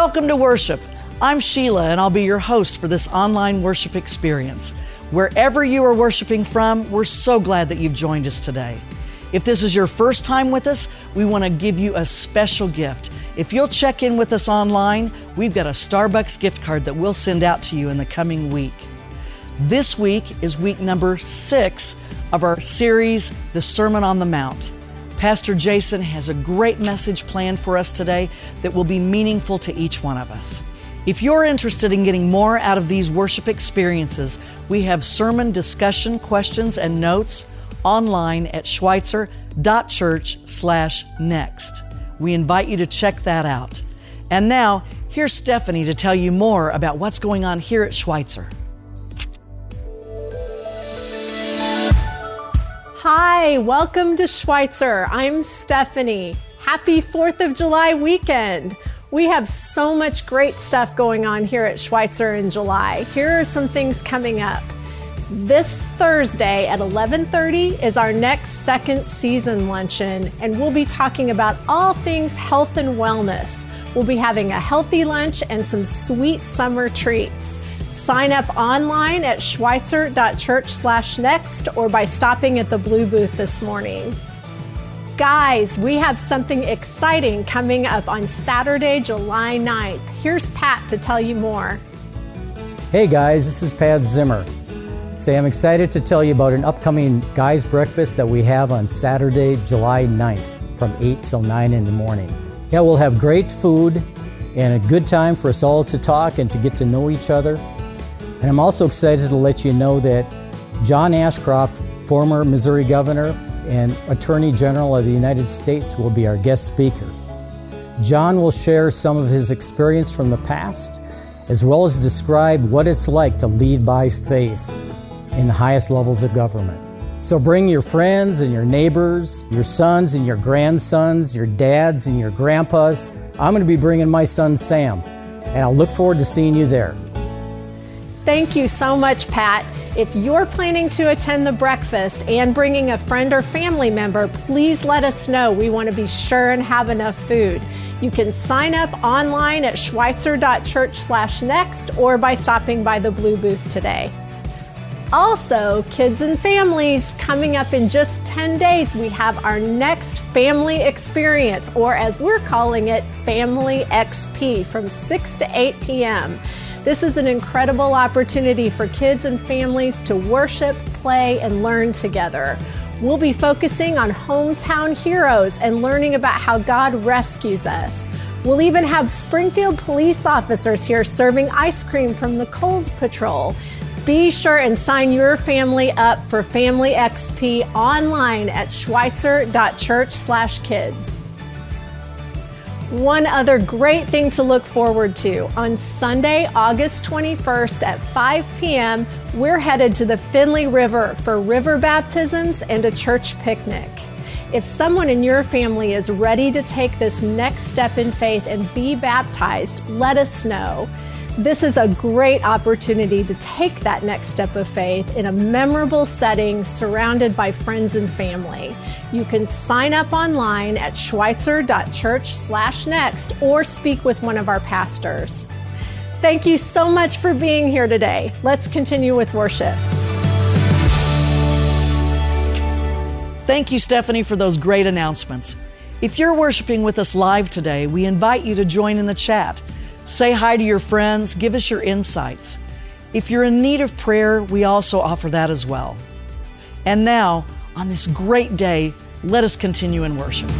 Welcome to worship. I'm Sheila, and I'll be your host for this online worship experience. Wherever you are worshiping from, we're so glad that you've joined us today. If this is your first time with us, we want to give you a special gift. If you'll check in with us online, we've got a Starbucks gift card that we'll send out to you in the coming week. This week is week number six of our series, The Sermon on the Mount. Pastor Jason has a great message planned for us today that will be meaningful to each one of us. If you're interested in getting more out of these worship experiences, we have sermon discussion questions and notes online at schweitzer.church/next. We invite you to check that out. And now, here's Stephanie to tell you more about what's going on here at Schweitzer. Hi, welcome to Schweitzer. I'm Stephanie. Happy 4th of July weekend. We have so much great stuff going on here at Schweitzer in July. Here are some things coming up. This Thursday at 11:30 is our next second season luncheon and we'll be talking about all things health and wellness. We'll be having a healthy lunch and some sweet summer treats. Sign up online at schweitzer.church/next or by stopping at the blue booth this morning. Guys, we have something exciting coming up on Saturday, July 9th. Here's Pat to tell you more. Hey guys, this is Pat Zimmer. Say, I'm excited to tell you about an upcoming guys' breakfast that we have on Saturday, July 9th from 8 till 9 in the morning. Yeah, we'll have great food and a good time for us all to talk and to get to know each other. And I'm also excited to let you know that John Ashcroft, former Missouri governor, and Attorney General of the United States will be our guest speaker. John will share some of his experience from the past, as well as describe what it's like to lead by faith in the highest levels of government. So bring your friends and your neighbors, your sons and your grandsons, your dads and your grandpas. I'm going to be bringing my son Sam, and I'll look forward to seeing you there. Thank you so much, Pat. If you're planning to attend the breakfast and bringing a friend or family member, please let us know. We want to be sure and have enough food. You can sign up online at schweitzer.church/next or by stopping by the blue booth today. Also, kids and families, coming up in just 10 days, we have our next family experience, or as we're calling it, Family XP, from 6 to 8 p.m. This is an incredible opportunity for kids and families to worship, play, and learn together. We'll be focusing on hometown heroes and learning about how God rescues us. We'll even have Springfield police officers here serving ice cream from the Cold Patrol. Be sure and sign your family up for Family XP online at schweitzer.church/kids. One other great thing to look forward to on Sunday, August 21st at 5 p.m., we're headed to the Finley River for river baptisms and a church picnic. If someone in your family is ready to take this next step in faith and be baptized, let us know. This is a great opportunity to take that next step of faith in a memorable setting surrounded by friends and family. You can sign up online at schweitzer.church/next or speak with one of our pastors. Thank you so much for being here today. Let's continue with worship. Thank you, Stephanie, for those great announcements. If you're worshiping with us live today, we invite you to join in the chat. Say hi to your friends, give us your insights. If you're in need of prayer, we also offer that as well. And now, on this great day, let us continue in worship.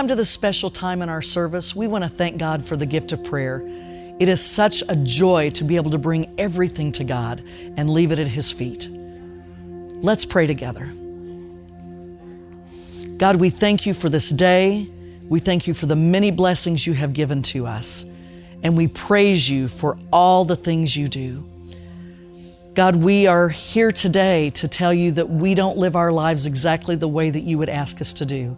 Come to this special time in our service, we want to thank God for the gift of prayer. It is such a joy to be able to bring everything to God and leave it at His feet. Let's pray together. God, we thank you for this day. We thank you for the many blessings you have given to us. And we praise you for all the things you do. God, we are here today to tell you that we don't live our lives exactly the way that you would ask us to do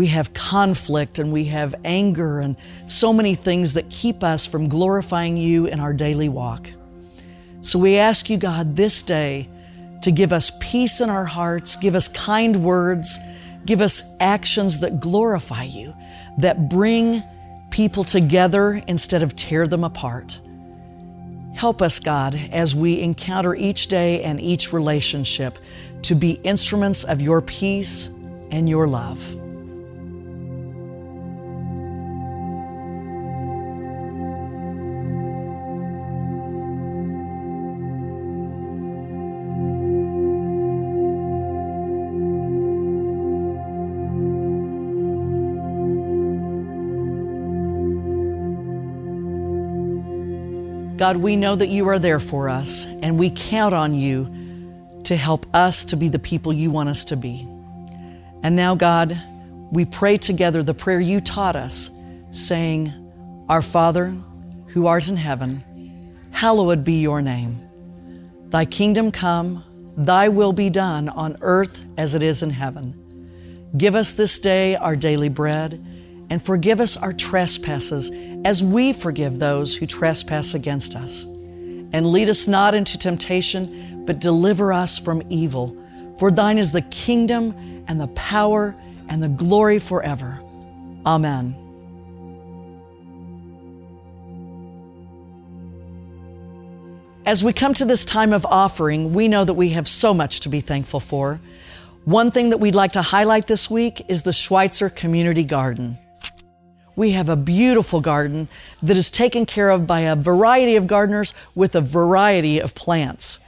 we have conflict and we have anger and so many things that keep us from glorifying you in our daily walk. So we ask you, God, this day to give us peace in our hearts, give us kind words, give us actions that glorify you, that bring people together instead of tear them apart. Help us, God, as we encounter each day and each relationship to be instruments of your peace and your love. God, we know that you are there for us, and we count on you to help us to be the people you want us to be. And now, God, we pray together the prayer you taught us, saying, Our Father, who art in heaven, hallowed be your name. Thy kingdom come, thy will be done on earth as it is in heaven. Give us this day our daily bread, and forgive us our trespasses as we forgive those who trespass against us. And lead us not into temptation, but deliver us from evil. For thine is the kingdom and the power and the glory forever. Amen. As we come to this time of offering, we know that we have so much to be thankful for. One thing that we'd like to highlight this week is the Schweitzer Community Garden we have a beautiful garden that is taken care of by a variety of gardeners with a variety of plants.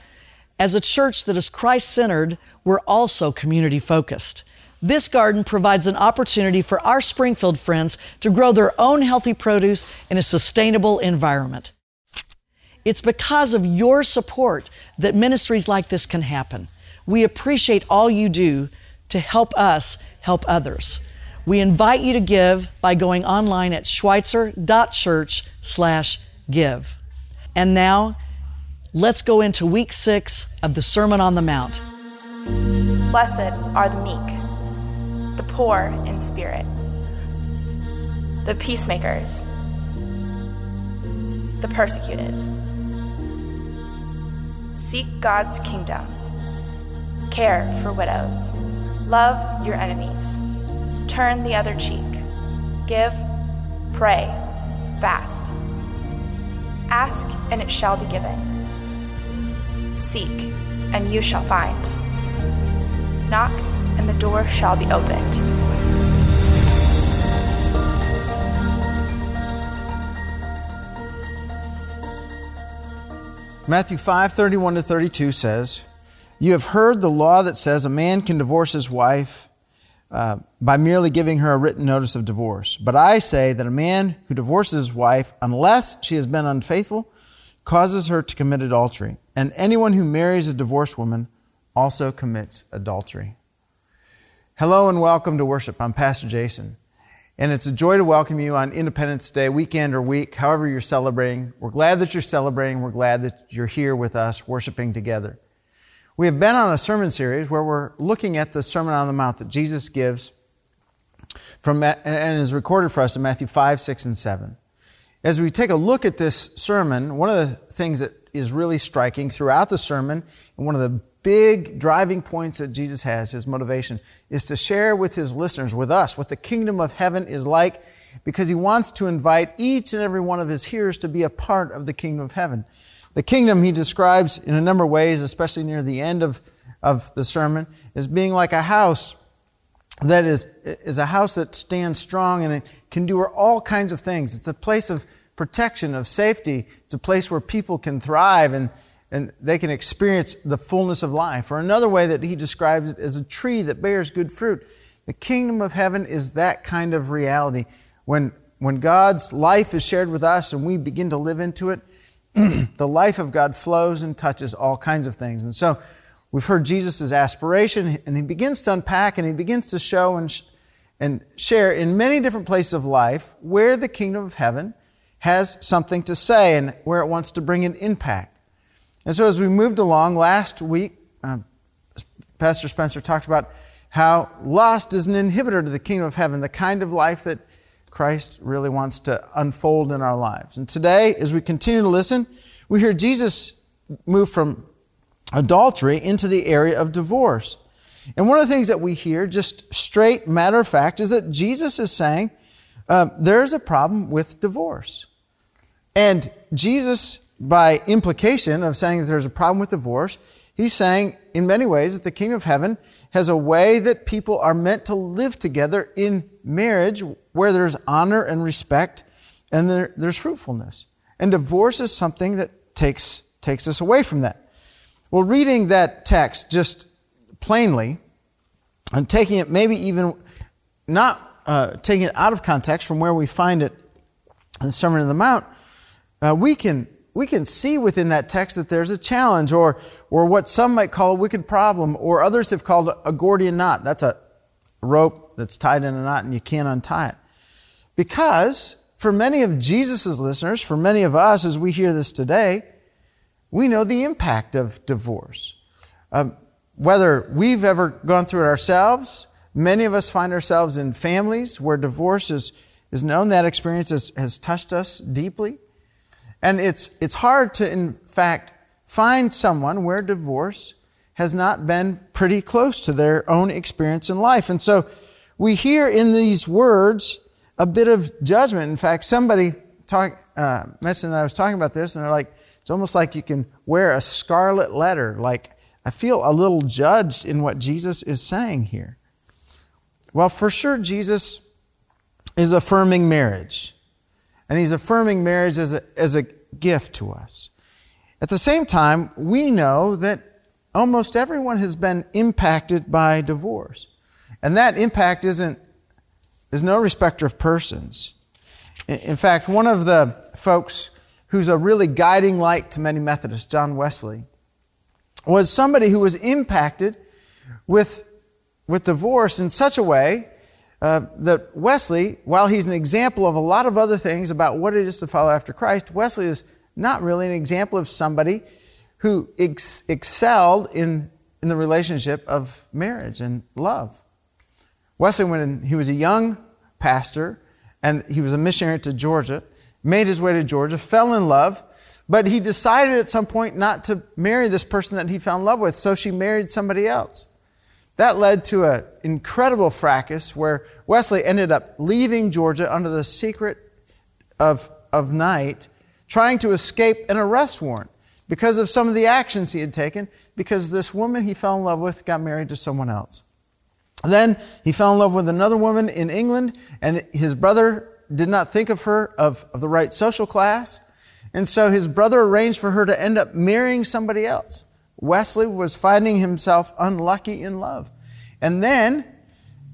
As a church that is Christ centered, we're also community focused. This garden provides an opportunity for our Springfield friends to grow their own healthy produce in a sustainable environment. It's because of your support that ministries like this can happen. We appreciate all you do to help us help others. We invite you to give by going online at schweitzer.church slash give. And now, let's go into week 6 of the Sermon on the Mount. Blessed are the meek, the poor in spirit, the peacemakers, the persecuted. Seek God's kingdom. Care for widows. Love your enemies turn the other cheek. Give, pray, fast. Ask, and it shall be given. Seek, and you shall find. Knock, and the door shall be opened. Matthew 5 31 to 32 says, You have heard the law that says a man can divorce his wife uh, by merely giving her a written notice of divorce. But I say that a man who divorces his wife, unless she has been unfaithful, causes her to commit adultery. And anyone who marries a divorced woman also commits adultery. Hello and welcome to worship. I'm Pastor Jason. And it's a joy to welcome you on Independence Day, weekend or week, however you're celebrating. We're glad that you're celebrating. We're glad that you're here with us, worshiping together. We have been on a sermon series where we're looking at the Sermon on the Mount that Jesus gives from, and is recorded for us in Matthew 5, 6, and 7. As we take a look at this sermon, one of the things that is really striking throughout the sermon, and one of the big driving points that Jesus has, his motivation, is to share with his listeners, with us, what the kingdom of heaven is like, because he wants to invite each and every one of his hearers to be a part of the kingdom of heaven. The kingdom he describes in a number of ways, especially near the end of, of the sermon, as being like a house that is, is a house that stands strong and it can do all kinds of things. It's a place of protection, of safety. It's a place where people can thrive and, and they can experience the fullness of life. Or another way that he describes it as a tree that bears good fruit. The kingdom of heaven is that kind of reality. When, when God's life is shared with us and we begin to live into it, the life of God flows and touches all kinds of things. And so, We've heard Jesus' aspiration, and he begins to unpack and he begins to show and, sh- and share in many different places of life where the kingdom of heaven has something to say and where it wants to bring an impact. And so, as we moved along last week, um, Pastor Spencer talked about how lust is an inhibitor to the kingdom of heaven, the kind of life that Christ really wants to unfold in our lives. And today, as we continue to listen, we hear Jesus move from adultery into the area of divorce. And one of the things that we hear, just straight matter of fact, is that Jesus is saying uh, there's a problem with divorce. And Jesus, by implication of saying that there's a problem with divorce, he's saying in many ways that the kingdom of heaven has a way that people are meant to live together in marriage where there's honor and respect and there, there's fruitfulness. And divorce is something that takes, takes us away from that. Well, reading that text just plainly and taking it maybe even not uh, taking it out of context from where we find it in the Sermon on the Mount, uh, we can we can see within that text that there's a challenge or or what some might call a wicked problem or others have called a Gordian knot. That's a rope that's tied in a knot and you can't untie it. Because for many of Jesus' listeners, for many of us as we hear this today, we know the impact of divorce. Um, whether we've ever gone through it ourselves, many of us find ourselves in families where divorce is, is known. That experience has, has touched us deeply. And it's, it's hard to, in fact, find someone where divorce has not been pretty close to their own experience in life. And so we hear in these words a bit of judgment. In fact, somebody talk, uh, mentioned that I was talking about this, and they're like, it's almost like you can wear a scarlet letter. Like, I feel a little judged in what Jesus is saying here. Well, for sure, Jesus is affirming marriage. And he's affirming marriage as a, as a gift to us. At the same time, we know that almost everyone has been impacted by divorce. And that impact isn't, is no respecter of persons. In fact, one of the folks who's a really guiding light to many Methodists, John Wesley, was somebody who was impacted with, with divorce in such a way uh, that Wesley, while he's an example of a lot of other things about what it is to follow after Christ, Wesley is not really an example of somebody who ex- excelled in, in the relationship of marriage and love. Wesley, when he was a young pastor and he was a missionary to Georgia, made his way to Georgia, fell in love, but he decided at some point not to marry this person that he fell in love with, so she married somebody else. That led to an incredible fracas where Wesley ended up leaving Georgia under the secret of, of night, trying to escape an arrest warrant because of some of the actions he had taken, because this woman he fell in love with got married to someone else. Then he fell in love with another woman in England, and his brother did not think of her of, of the right social class. And so his brother arranged for her to end up marrying somebody else. Wesley was finding himself unlucky in love. And then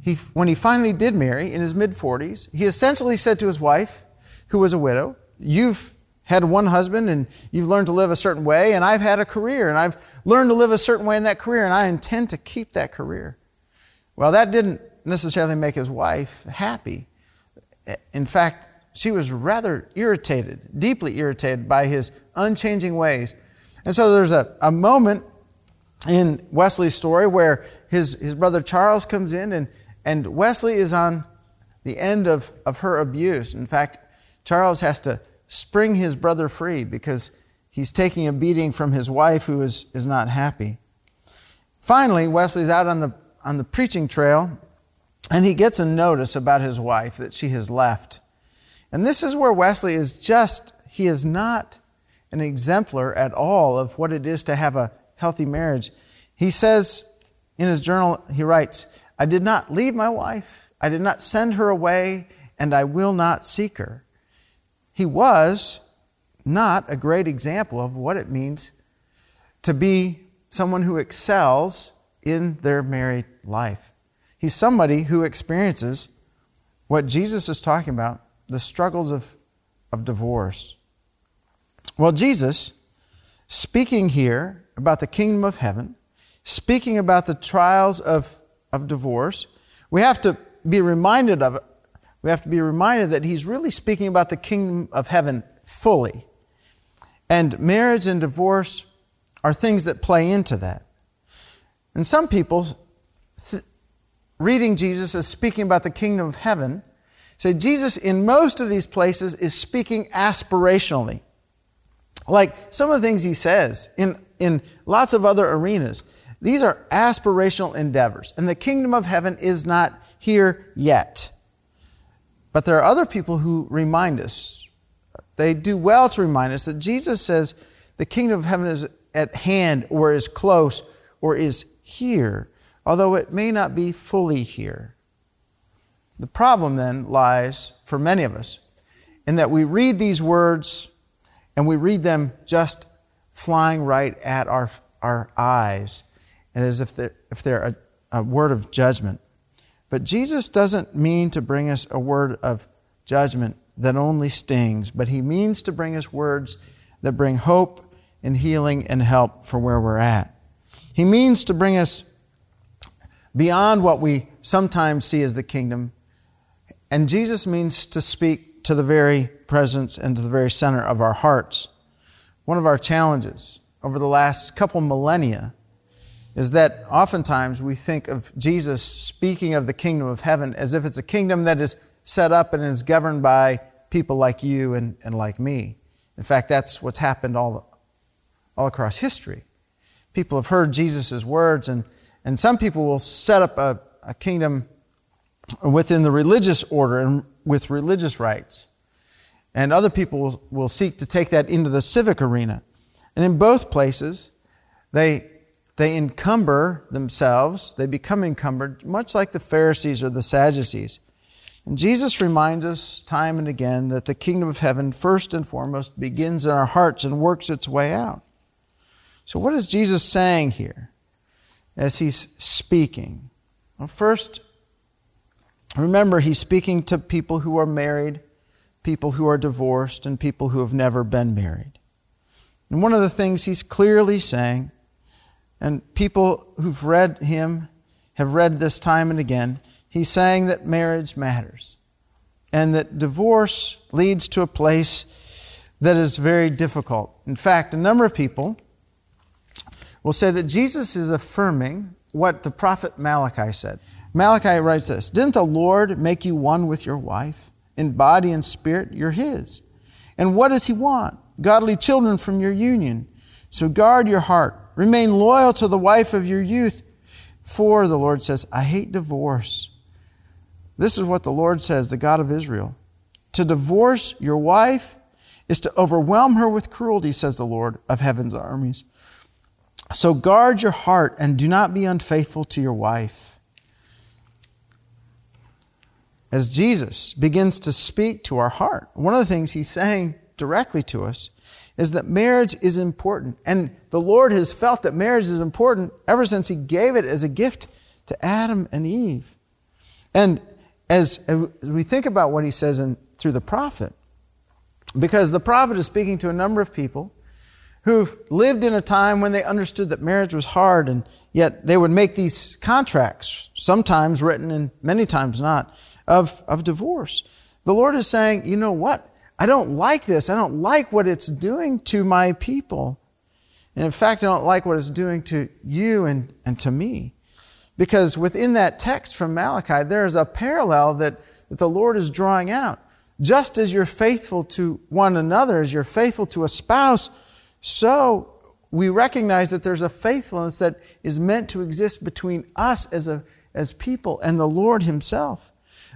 he, when he finally did marry in his mid 40s, he essentially said to his wife, who was a widow, You've had one husband and you've learned to live a certain way, and I've had a career and I've learned to live a certain way in that career, and I intend to keep that career. Well, that didn't necessarily make his wife happy. In fact, she was rather irritated, deeply irritated by his unchanging ways. And so there's a, a moment in Wesley's story where his, his brother Charles comes in and, and Wesley is on the end of, of her abuse. In fact, Charles has to spring his brother free because he's taking a beating from his wife who is, is not happy. Finally, Wesley's out on the, on the preaching trail and he gets a notice about his wife that she has left. And this is where Wesley is just, he is not an exemplar at all of what it is to have a healthy marriage. He says in his journal, he writes, I did not leave my wife, I did not send her away, and I will not seek her. He was not a great example of what it means to be someone who excels in their married life. He's somebody who experiences what Jesus is talking about the struggles of, of divorce. Well, Jesus, speaking here about the kingdom of heaven, speaking about the trials of, of divorce, we have to be reminded of it. We have to be reminded that he's really speaking about the kingdom of heaven fully. And marriage and divorce are things that play into that. And some people, th- reading Jesus as speaking about the kingdom of heaven, say Jesus in most of these places is speaking aspirationally. Like some of the things he says in, in lots of other arenas, these are aspirational endeavors, and the kingdom of heaven is not here yet. But there are other people who remind us, they do well to remind us that Jesus says the kingdom of heaven is at hand, or is close, or is here, although it may not be fully here. The problem then lies for many of us in that we read these words and we read them just flying right at our, our eyes and as if they're, if they're a, a word of judgment. But Jesus doesn't mean to bring us a word of judgment that only stings, but he means to bring us words that bring hope and healing and help for where we're at. He means to bring us beyond what we sometimes see as the kingdom and Jesus means to speak to the very presence and to the very center of our hearts. One of our challenges over the last couple millennia is that oftentimes we think of Jesus speaking of the kingdom of heaven as if it's a kingdom that is set up and is governed by people like you and, and like me. In fact, that's what's happened all, all across history. People have heard Jesus' words, and, and some people will set up a, a kingdom within the religious order and with religious rites. And other people will, will seek to take that into the civic arena. And in both places, they, they encumber themselves, they become encumbered, much like the Pharisees or the Sadducees. And Jesus reminds us time and again that the kingdom of heaven, first and foremost, begins in our hearts and works its way out. So, what is Jesus saying here as he's speaking? Well, first, Remember, he's speaking to people who are married, people who are divorced, and people who have never been married. And one of the things he's clearly saying, and people who've read him have read this time and again, he's saying that marriage matters and that divorce leads to a place that is very difficult. In fact, a number of people will say that Jesus is affirming what the prophet Malachi said. Malachi writes this Didn't the Lord make you one with your wife? In body and spirit, you're His. And what does He want? Godly children from your union. So guard your heart. Remain loyal to the wife of your youth. For the Lord says, I hate divorce. This is what the Lord says, the God of Israel. To divorce your wife is to overwhelm her with cruelty, says the Lord of heaven's armies. So guard your heart and do not be unfaithful to your wife as Jesus begins to speak to our heart, one of the things he's saying directly to us is that marriage is important. And the Lord has felt that marriage is important ever since he gave it as a gift to Adam and Eve. And as, as we think about what he says in, through the prophet, because the prophet is speaking to a number of people who've lived in a time when they understood that marriage was hard, and yet they would make these contracts, sometimes written and many times not, of, of divorce. The Lord is saying, you know what? I don't like this. I don't like what it's doing to my people. And in fact, I don't like what it's doing to you and, and to me. Because within that text from Malachi, there is a parallel that, that the Lord is drawing out. Just as you're faithful to one another, as you're faithful to a spouse, so we recognize that there's a faithfulness that is meant to exist between us as, a, as people and the Lord Himself.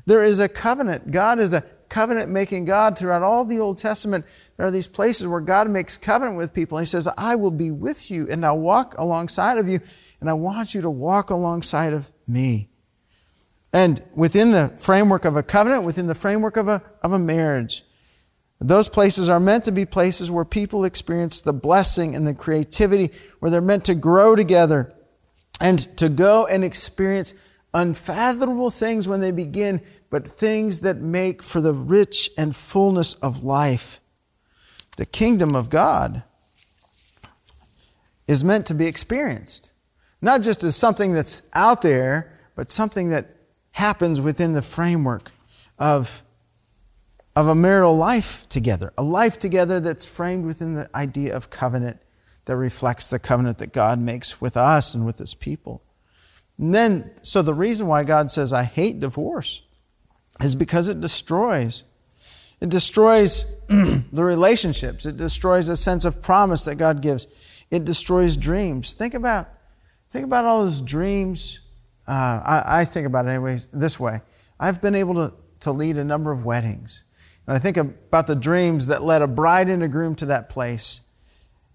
There is a covenant. God is a covenant making God throughout all the Old Testament. There are these places where God makes covenant with people. And He says, I will be with you and I'll walk alongside of you, and I want you to walk alongside of me. And within the framework of a covenant, within the framework of a, of a marriage, those places are meant to be places where people experience the blessing and the creativity, where they're meant to grow together and to go and experience unfathomable things when they begin, but things that make for the rich and fullness of life. The kingdom of God is meant to be experienced, not just as something that's out there, but something that happens within the framework of of a marital life together, a life together that's framed within the idea of covenant that reflects the covenant that God makes with us and with his people. And then, so the reason why God says, I hate divorce is because it destroys. It destroys the relationships. It destroys a sense of promise that God gives. It destroys dreams. Think about, think about all those dreams. Uh, I, I think about it anyways this way. I've been able to, to lead a number of weddings. And I think about the dreams that led a bride and a groom to that place,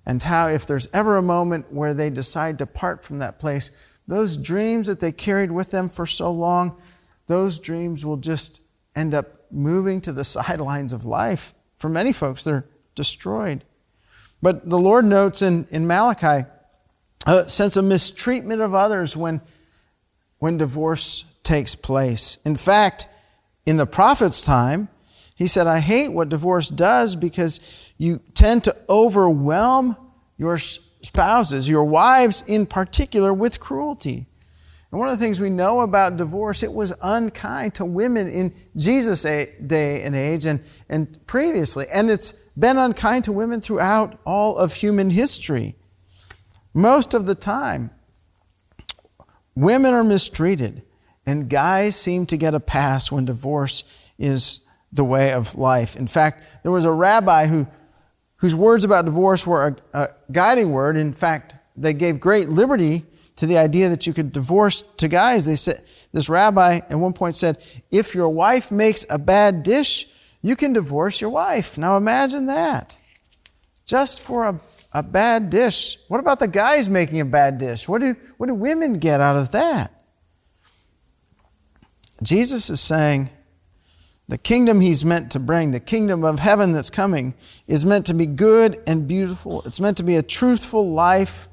and how if there's ever a moment where they decide to part from that place, those dreams that they carried with them for so long, those dreams will just end up moving to the sidelines of life. For many folks, they're destroyed. But the Lord notes in, in Malachi a sense of mistreatment of others when, when divorce takes place. In fact, in the prophet's time, he said, I hate what divorce does because you tend to overwhelm your spouses, your wives in particular, with cruelty. And one of the things we know about divorce, it was unkind to women in Jesus' day and age and, and previously. And it's been unkind to women throughout all of human history. Most of the time, women are mistreated, and guys seem to get a pass when divorce is the way of life. In fact, there was a rabbi who, whose words about divorce were a, a guiding word. In fact, they gave great liberty to the idea that you could divorce to guys. They said, this rabbi at one point said, if your wife makes a bad dish, you can divorce your wife. Now imagine that. Just for a, a bad dish. What about the guys making a bad dish? What do, what do women get out of that? Jesus is saying, the kingdom he's meant to bring, the kingdom of heaven that's coming, is meant to be good and beautiful. It's meant to be a truthful life.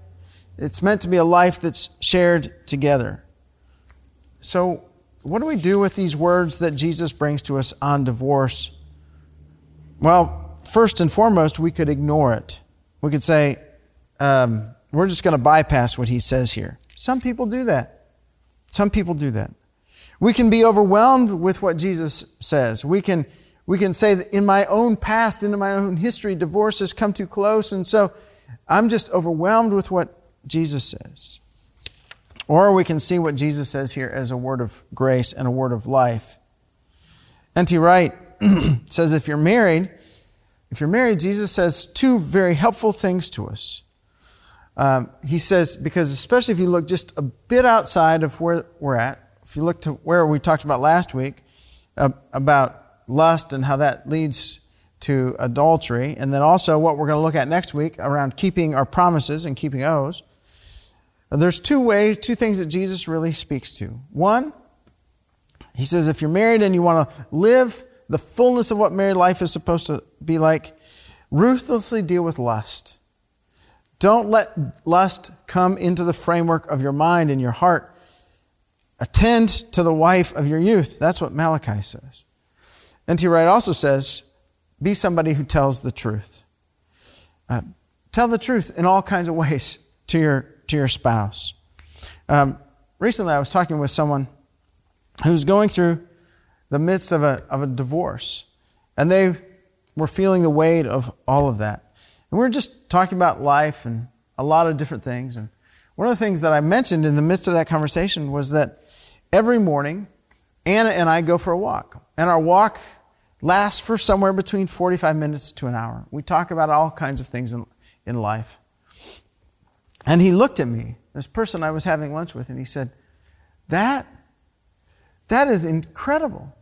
It's meant to be a life that's shared together. So, what do we do with these words that Jesus brings to us on divorce? Well, first and foremost, we could ignore it. We could say, um, we're just going to bypass what he says here. Some people do that. Some people do that. We can be overwhelmed with what Jesus says. We can, we can say that in my own past, in my own history, divorce has come too close, and so I'm just overwhelmed with what Jesus says. Or we can see what Jesus says here as a word of grace and a word of life. N.T. Wright says if you're married, if you're married, Jesus says two very helpful things to us. Um, he says, because especially if you look just a bit outside of where we're at, if you look to where we talked about last week uh, about lust and how that leads to adultery, and then also what we're going to look at next week around keeping our promises and keeping oaths. There's two ways, two things that Jesus really speaks to. One, he says, if you're married and you want to live the fullness of what married life is supposed to be like, ruthlessly deal with lust. Don't let lust come into the framework of your mind and your heart attend to the wife of your youth. That's what Malachi says. N.T. Wright also says, be somebody who tells the truth. Uh, tell the truth in all kinds of ways to your, to your spouse. Um, recently, I was talking with someone who's going through the midst of a, of a divorce, and they were feeling the weight of all of that. And we were just talking about life and a lot of different things. And one of the things that I mentioned in the midst of that conversation was that every morning, Anna and I go for a walk. And our walk lasts for somewhere between 45 minutes to an hour. We talk about all kinds of things in, in life. And he looked at me, this person I was having lunch with, and he said, That, that is incredible.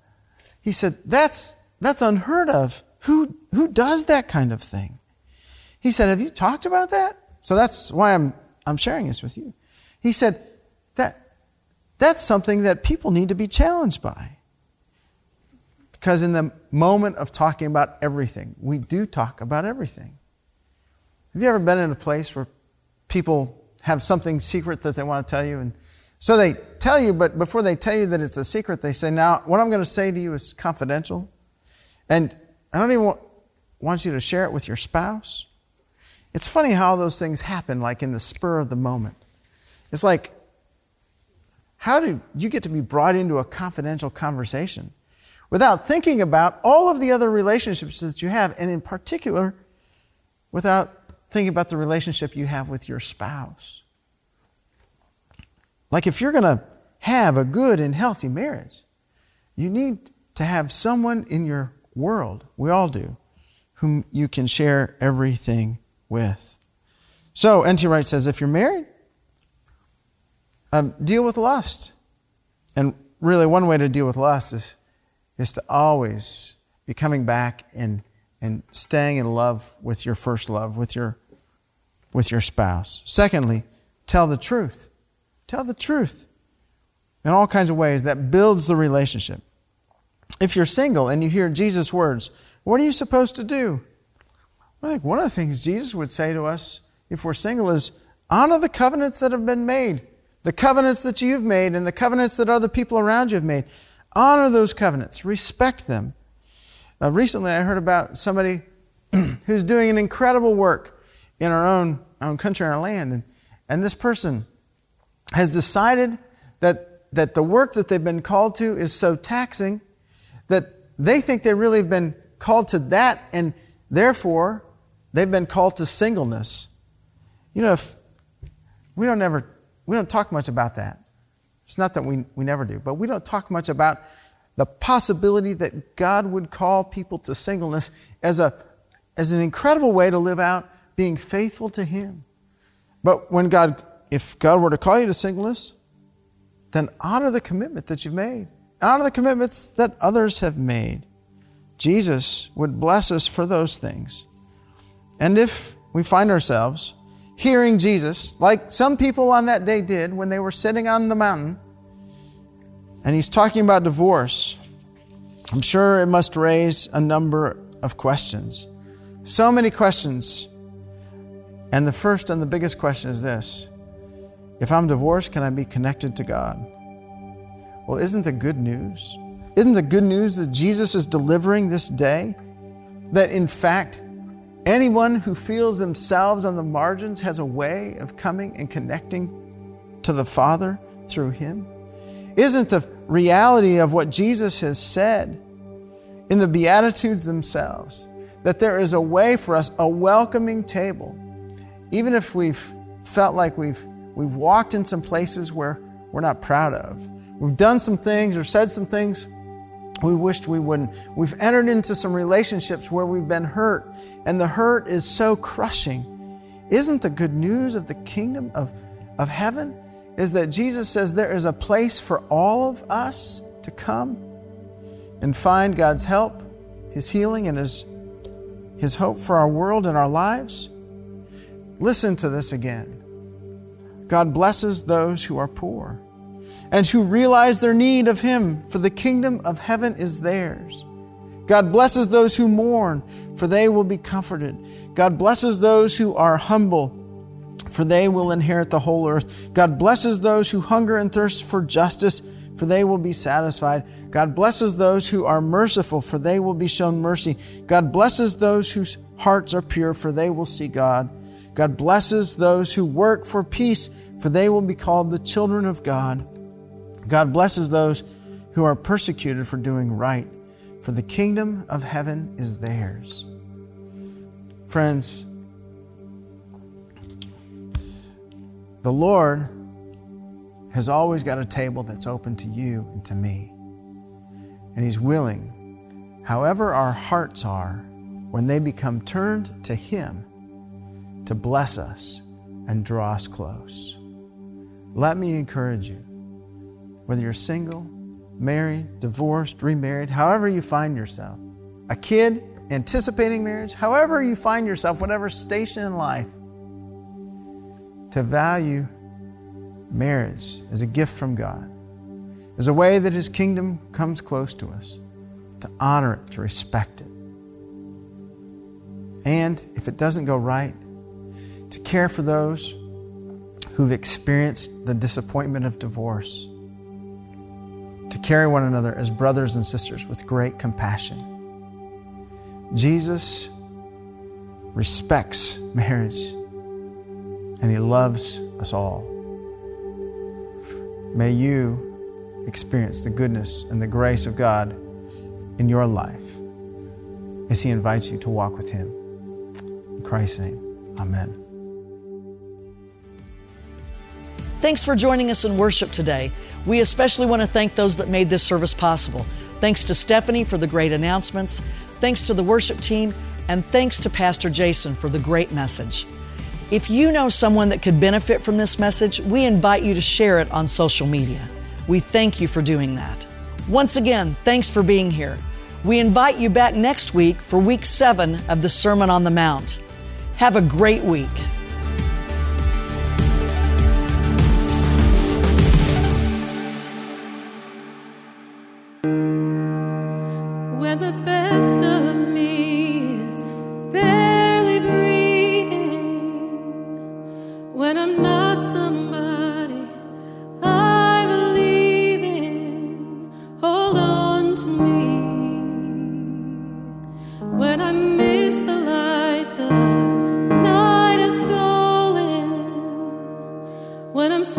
He said, That's, that's unheard of. Who, who does that kind of thing? He said, Have you talked about that? So that's why I'm, I'm sharing this with you. He said, that, That's something that people need to be challenged by. Because in the moment of talking about everything, we do talk about everything. Have you ever been in a place where people have something secret that they want to tell you? And so they tell you, but before they tell you that it's a secret, they say, Now, what I'm going to say to you is confidential. And I don't even want, you to share it with your spouse. It's funny how those things happen, like in the spur of the moment. It's like, how do you get to be brought into a confidential conversation without thinking about all of the other relationships that you have, and in particular, without thinking about the relationship you have with your spouse? Like, if you're going to have a good and healthy marriage, you need to have someone in your world, we all do, whom you can share everything with. So, N.T. Wright says if you're married, um, deal with lust. And really, one way to deal with lust is, is to always be coming back and, and staying in love with your first love, with your, with your spouse. Secondly, tell the truth. Tell the truth in all kinds of ways that builds the relationship. If you're single and you hear Jesus' words, what are you supposed to do? I think one of the things Jesus would say to us if we're single is honor the covenants that have been made, the covenants that you've made, and the covenants that other people around you have made. Honor those covenants, respect them. Uh, recently, I heard about somebody who's doing an incredible work in our own, our own country, our land. And, and this person has decided that, that the work that they've been called to is so taxing that they think they really have been called to that, and therefore They've been called to singleness. You know, if we don't ever, we don't talk much about that. It's not that we, we never do, but we don't talk much about the possibility that God would call people to singleness as, a, as an incredible way to live out being faithful to Him. But when God, if God were to call you to singleness, then honor the commitment that you've made. Honor the commitments that others have made. Jesus would bless us for those things. And if we find ourselves hearing Jesus, like some people on that day did when they were sitting on the mountain, and he's talking about divorce, I'm sure it must raise a number of questions. So many questions. And the first and the biggest question is this If I'm divorced, can I be connected to God? Well, isn't the good news? Isn't the good news that Jesus is delivering this day? That in fact, Anyone who feels themselves on the margins has a way of coming and connecting to the Father through Him. Isn't the reality of what Jesus has said in the Beatitudes themselves that there is a way for us, a welcoming table, even if we've felt like we've, we've walked in some places where we're not proud of? We've done some things or said some things we wished we wouldn't. We've entered into some relationships where we've been hurt, and the hurt is so crushing. Isn't the good news of the kingdom of, of heaven is that Jesus says there is a place for all of us to come and find God's help, His healing, and His, His hope for our world and our lives? Listen to this again. God blesses those who are poor and who realize their need of Him, for the kingdom of heaven is theirs. God blesses those who mourn, for they will be comforted. God blesses those who are humble, for they will inherit the whole earth. God blesses those who hunger and thirst for justice, for they will be satisfied. God blesses those who are merciful, for they will be shown mercy. God blesses those whose hearts are pure, for they will see God. God blesses those who work for peace, for they will be called the children of God. God blesses those who are persecuted for doing right, for the kingdom of heaven is theirs. Friends, the Lord has always got a table that's open to you and to me. And He's willing, however our hearts are, when they become turned to Him, to bless us and draw us close. Let me encourage you, whether you're single, married, divorced, remarried, however you find yourself, a kid anticipating marriage, however you find yourself, whatever station in life, to value marriage as a gift from God, as a way that His kingdom comes close to us, to honor it, to respect it. And if it doesn't go right, to care for those who've experienced the disappointment of divorce, carry one another as brothers and sisters with great compassion. Jesus respects marriage and He loves us all. May you experience the goodness and the grace of God in your life as He invites you to walk with Him. In Christ's name, Amen. Thanks for joining us in worship today. We especially want to thank those that made this service possible. Thanks to Stephanie for the great announcements, thanks to the worship team, and thanks to Pastor Jason for the great message. If you know someone that could benefit from this message, we invite you to share it on social media. We thank you for doing that. Once again, thanks for being here. We invite you back next week for week seven of the Sermon on the Mount. Have a great week.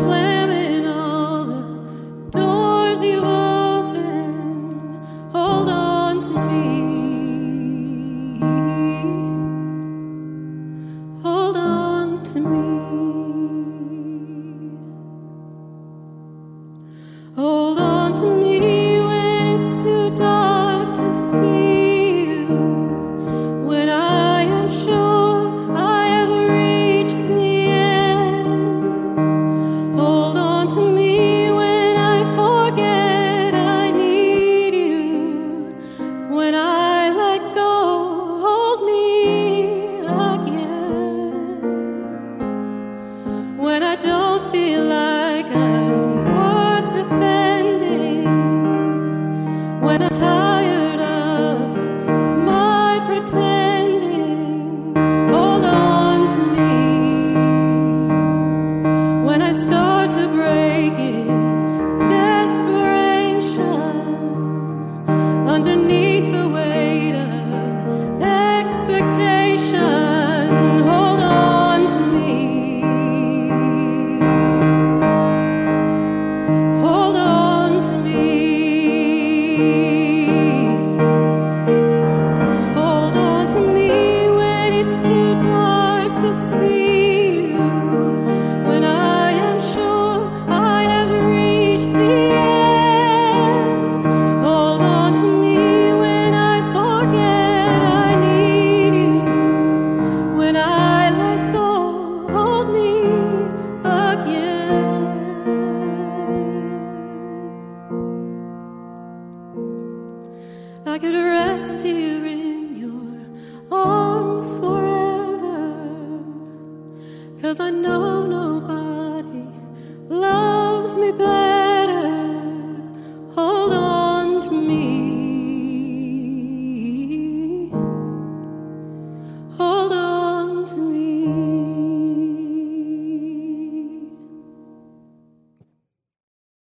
When expectation,